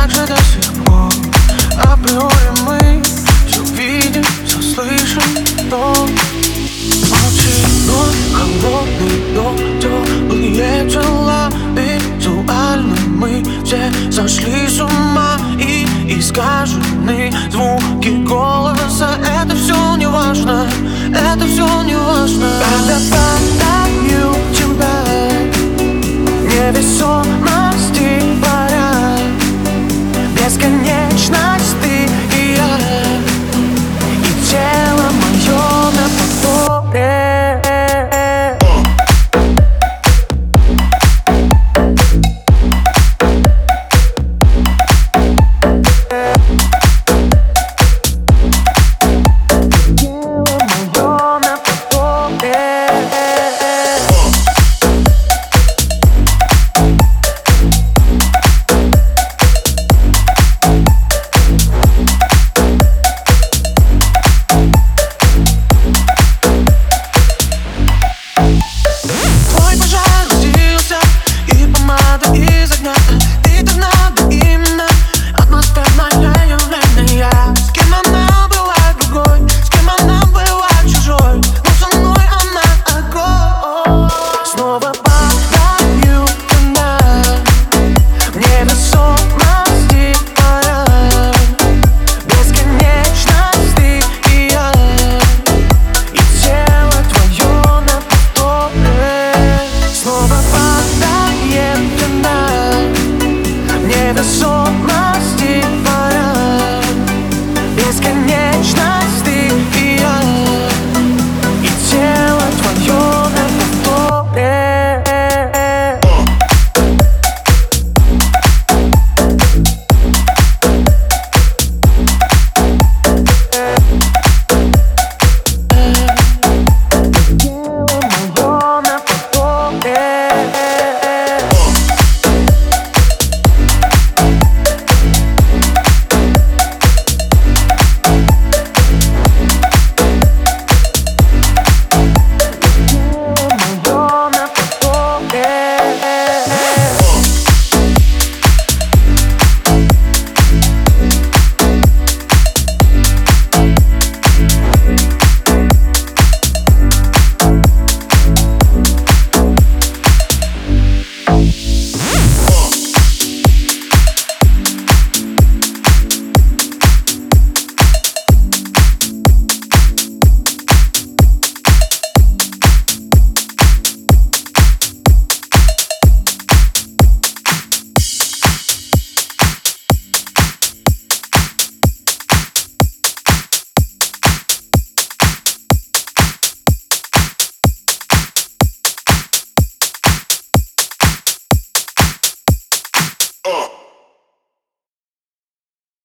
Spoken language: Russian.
так же до сих пор Априори мы все видим, все слышим, но Молчи, но холодный, но теплые тела Визуально мы все сошли с ума И искажены. Звуки голоса Это все не важно, это все не важно нет вина, не до.